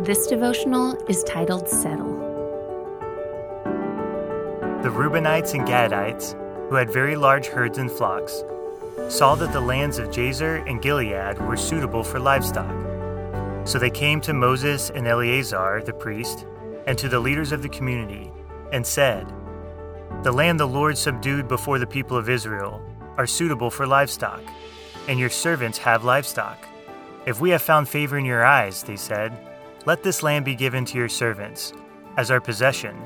This devotional is titled Settle. The Reubenites and Gadites, who had very large herds and flocks, saw that the lands of Jazer and Gilead were suitable for livestock. So they came to Moses and Eleazar the priest, and to the leaders of the community, and said, The land the Lord subdued before the people of Israel are suitable for livestock, and your servants have livestock. If we have found favor in your eyes, they said, let this land be given to your servants as our possession.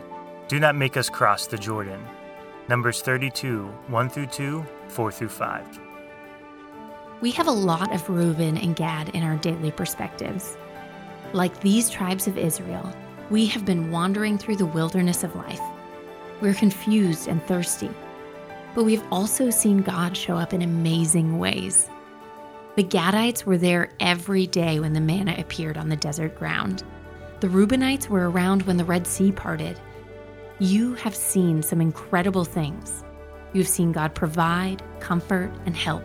Do not make us cross the Jordan. Numbers 32, 1 through 2, 4 through 5. We have a lot of Reuben and Gad in our daily perspectives. Like these tribes of Israel, we have been wandering through the wilderness of life. We're confused and thirsty, but we've also seen God show up in amazing ways. The Gadites were there every day when the manna appeared on the desert ground. The Reubenites were around when the Red Sea parted. You have seen some incredible things. You have seen God provide, comfort, and help.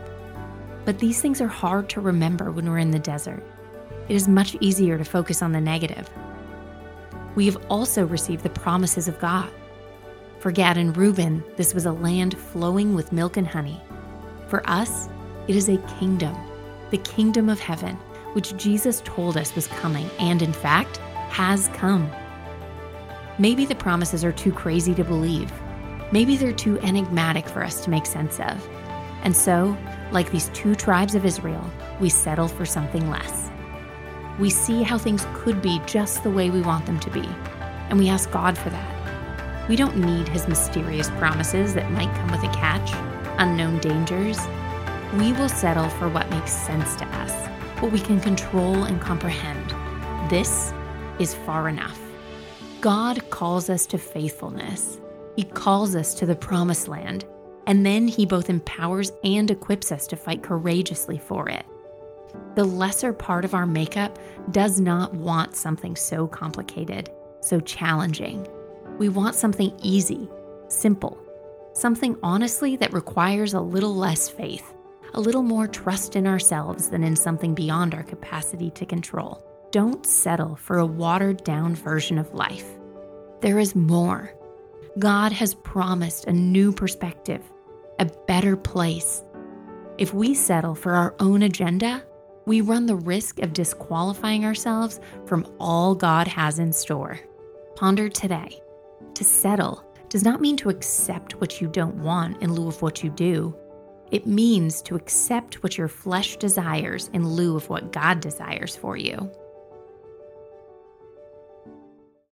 But these things are hard to remember when we're in the desert. It is much easier to focus on the negative. We have also received the promises of God. For Gad and Reuben, this was a land flowing with milk and honey. For us, it is a kingdom the kingdom of heaven, which Jesus told us was coming and, in fact, has come. Maybe the promises are too crazy to believe. Maybe they're too enigmatic for us to make sense of. And so, like these two tribes of Israel, we settle for something less. We see how things could be just the way we want them to be, and we ask God for that. We don't need His mysterious promises that might come with a catch, unknown dangers, we will settle for what makes sense to us, what we can control and comprehend. This is far enough. God calls us to faithfulness. He calls us to the promised land, and then He both empowers and equips us to fight courageously for it. The lesser part of our makeup does not want something so complicated, so challenging. We want something easy, simple, something honestly that requires a little less faith a little more trust in ourselves than in something beyond our capacity to control. Don't settle for a watered down version of life. There is more. God has promised a new perspective, a better place. If we settle for our own agenda, we run the risk of disqualifying ourselves from all God has in store. Ponder today. To settle does not mean to accept what you don't want in lieu of what you do. It means to accept what your flesh desires in lieu of what God desires for you.